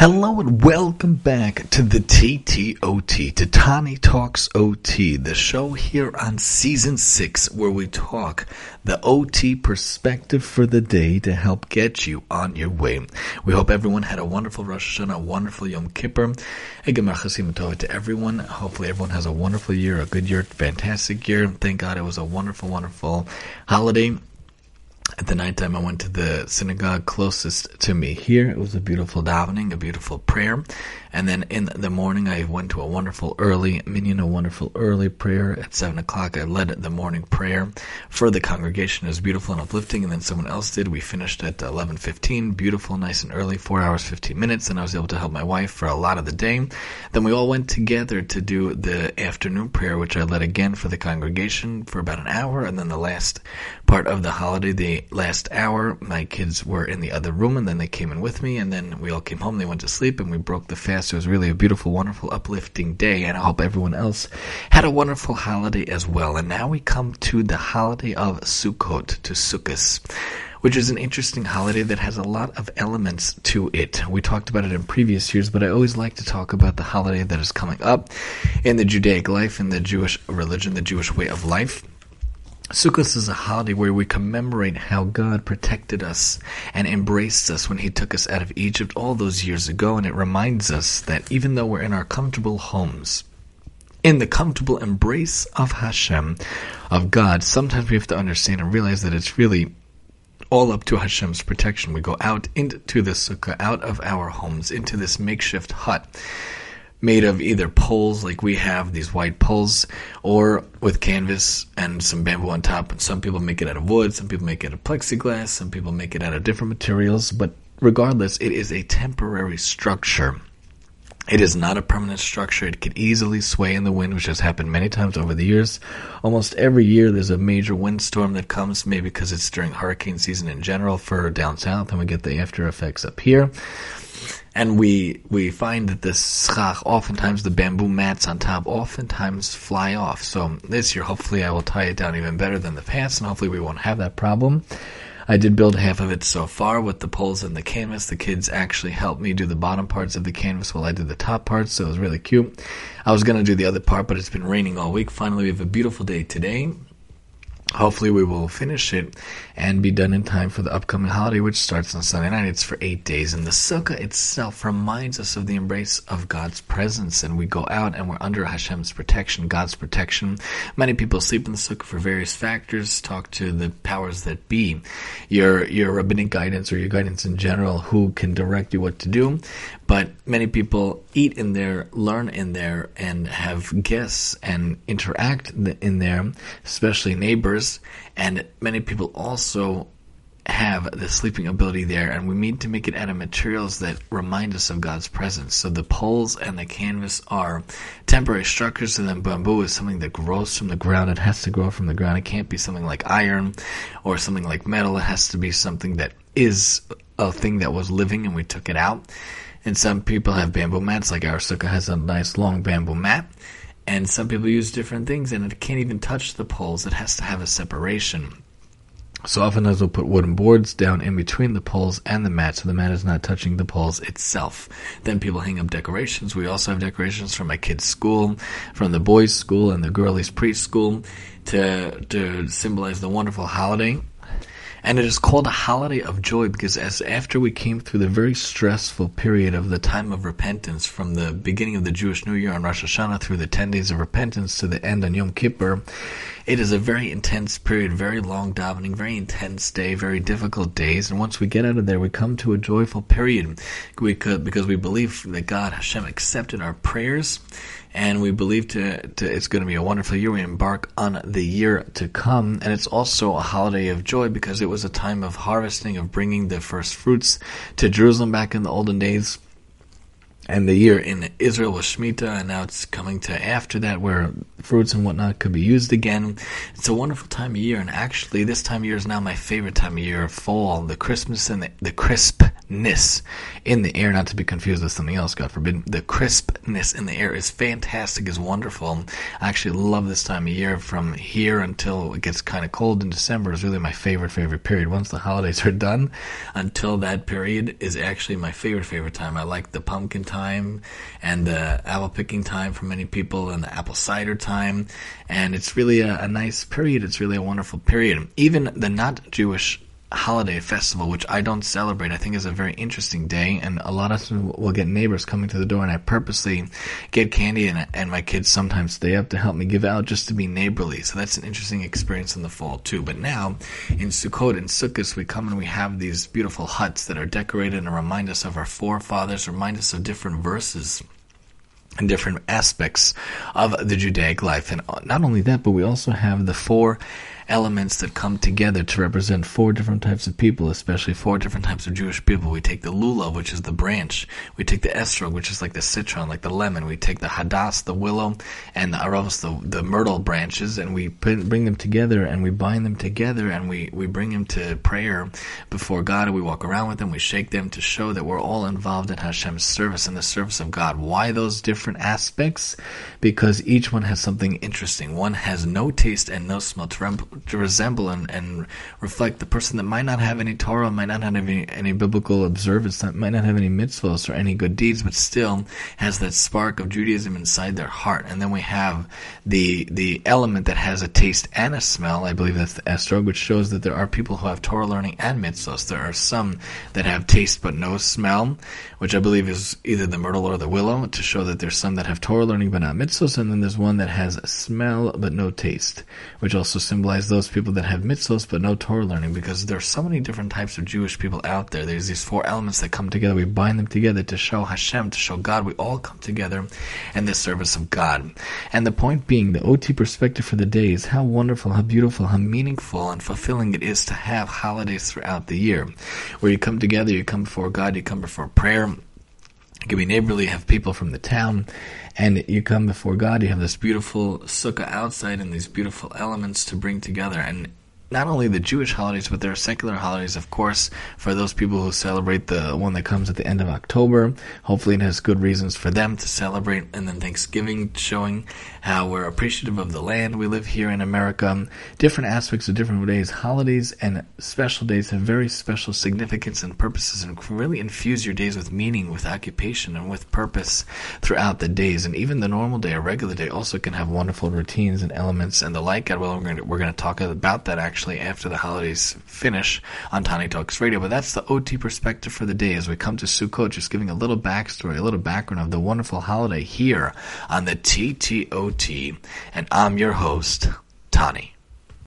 Hello and welcome back to the TTOT, to Talks OT, the show here on season six where we talk the OT perspective for the day to help get you on your way. We hope everyone had a wonderful Rosh Hashanah, a wonderful Yom Kippur, a Gemar to everyone. Hopefully everyone has a wonderful year, a good year, fantastic year. Thank God it was a wonderful, wonderful holiday at the nighttime, I went to the synagogue closest to me here. It was a beautiful davening, a beautiful prayer. And then in the morning, I went to a wonderful early minyan, a wonderful early prayer at 7 o'clock. I led the morning prayer for the congregation. It was beautiful and uplifting. And then someone else did. We finished at 11.15, beautiful, nice and early, 4 hours, 15 minutes. And I was able to help my wife for a lot of the day. Then we all went together to do the afternoon prayer, which I led again for the congregation for about an hour. And then the last part of the holiday, the last hour, my kids were in the other room, and then they came in with me, and then we all came home. They went to sleep, and we broke the fast. It was really a beautiful, wonderful, uplifting day, and I hope everyone else had a wonderful holiday as well. And now we come to the holiday of Sukkot, to Sukkot which is an interesting holiday that has a lot of elements to it. We talked about it in previous years, but I always like to talk about the holiday that is coming up in the Judaic life, in the Jewish religion, the Jewish way of life. Sukkot is a holiday where we commemorate how God protected us and embraced us when He took us out of Egypt all those years ago, and it reminds us that even though we're in our comfortable homes, in the comfortable embrace of Hashem, of God, sometimes we have to understand and realize that it's really all up to Hashem's protection. We go out into the sukkah, out of our homes, into this makeshift hut made of either poles like we have these white poles or with canvas and some bamboo on top and some people make it out of wood some people make it out of plexiglass some people make it out of different materials but regardless it is a temporary structure it is not a permanent structure. It could easily sway in the wind, which has happened many times over the years. Almost every year there's a major windstorm that comes, maybe because it's during hurricane season in general for down south, and we get the after effects up here and we we find that the schach, oftentimes the bamboo mats on top, oftentimes fly off. So this year, hopefully, I will tie it down even better than the past, and hopefully, we won't have that problem. I did build half of it so far with the poles and the canvas. The kids actually helped me do the bottom parts of the canvas while I did the top parts, so it was really cute. I was gonna do the other part, but it's been raining all week. Finally, we have a beautiful day today. Hopefully, we will finish it and be done in time for the upcoming holiday, which starts on Sunday night. It's for eight days, and the sukkah itself reminds us of the embrace of God's presence. And we go out and we're under Hashem's protection, God's protection. Many people sleep in the sukkah for various factors. Talk to the powers that be, your your rabbinic guidance or your guidance in general, who can direct you what to do. But many people eat in there, learn in there, and have guests and interact in there, especially neighbors. And many people also have the sleeping ability there, and we need to make it out of materials that remind us of God's presence. So the poles and the canvas are temporary structures, and then bamboo is something that grows from the ground. It has to grow from the ground. It can't be something like iron or something like metal. It has to be something that is a thing that was living and we took it out. And some people have bamboo mats, like our sukkah has a nice long bamboo mat. And some people use different things, and it can't even touch the poles. It has to have a separation. So oftentimes we'll put wooden boards down in between the poles and the mat, so the mat is not touching the poles itself. Then people hang up decorations. We also have decorations from my kids' school, from the boys' school and the girlies' preschool to to symbolize the wonderful holiday and it is called a holiday of joy because as after we came through the very stressful period of the time of repentance from the beginning of the Jewish New Year on Rosh Hashanah through the 10 days of repentance to the end on Yom Kippur, it is a very intense period, very long davening, very intense day, very difficult days. And once we get out of there, we come to a joyful period we could, because we believe that God, Hashem, accepted our prayers and we believe to, to, it's going to be a wonderful year. We embark on the year to come, and it's also a holiday of joy because it was a time of harvesting, of bringing the first fruits to Jerusalem back in the olden days. And the year in Israel was Shemitah, and now it's coming to after that where fruits and whatnot could be used again. It's a wonderful time of year, and actually, this time of year is now my favorite time of year fall, the Christmas and the, the crisp crispness in the air, not to be confused with something else, God forbid. The crispness in the air is fantastic, is wonderful. I actually love this time of year from here until it gets kind of cold in December is really my favorite, favorite period. Once the holidays are done, until that period is actually my favorite, favorite time. I like the pumpkin time and the apple picking time for many people and the apple cider time. And it's really a, a nice period. It's really a wonderful period. Even the not Jewish holiday festival, which I don't celebrate, I think is a very interesting day. And a lot of us will get neighbors coming to the door, and I purposely get candy, and, and my kids sometimes stay up to help me give out just to be neighborly. So that's an interesting experience in the fall too. But now in Sukkot and Sukkot, we come and we have these beautiful huts that are decorated and remind us of our forefathers, remind us of different verses and different aspects of the Judaic life. And not only that, but we also have the four elements that come together to represent four different types of people, especially four different types of Jewish people. We take the lulav, which is the branch. We take the esrog, which is like the citron, like the lemon. We take the hadas, the willow, and the aravos, the, the myrtle branches, and we put, bring them together and we bind them together and we, we bring them to prayer before God and we walk around with them. We shake them to show that we're all involved in Hashem's service and the service of God. Why those different aspects? Because each one has something interesting. One has no taste and no smell to, rem- to resemble and, and reflect the person that might not have any Torah, might not have any, any biblical observance, that might not have any mitzvahs or any good deeds, but still has that spark of Judaism inside their heart. And then we have the the element that has a taste and a smell. I believe that's the esrog, which shows that there are people who have Torah learning and mitzvahs. There are some that have taste but no smell, which I believe is either the myrtle or the willow, to show that there's some that have Torah learning but not mitzvahs, and then there's one that has smell but no taste, which also symbolizes those people that have mitzvahs but no Torah learning, because there's so many different types of Jewish people out there. There's these four elements that come together. We bind them together to show Hashem, to show God. We all come together in the service of God. And the point being, the OT perspective for the day is how wonderful, how beautiful, how meaningful and fulfilling it is to have holidays throughout the year, where you come together, you come before God, you come before prayer. You can be neighborly, have people from the town, and you come before God, you have this beautiful sukkah outside and these beautiful elements to bring together. And not only the Jewish holidays, but there are secular holidays, of course, for those people who celebrate the one that comes at the end of October. Hopefully, it has good reasons for them to celebrate. And then Thanksgiving, showing how we're appreciative of the land we live here in America. Different aspects of different days, holidays, and special days have very special significance and purposes, and can really infuse your days with meaning, with occupation, and with purpose throughout the days. And even the normal day, a regular day, also can have wonderful routines and elements and the like. God willing, we're going to, we're going to talk about that actually actually after the holidays finish on Tani Talks Radio. But that's the OT perspective for the day as we come to Sukkot, just giving a little backstory, a little background of the wonderful holiday here on the TTOT. And I'm your host, Tani.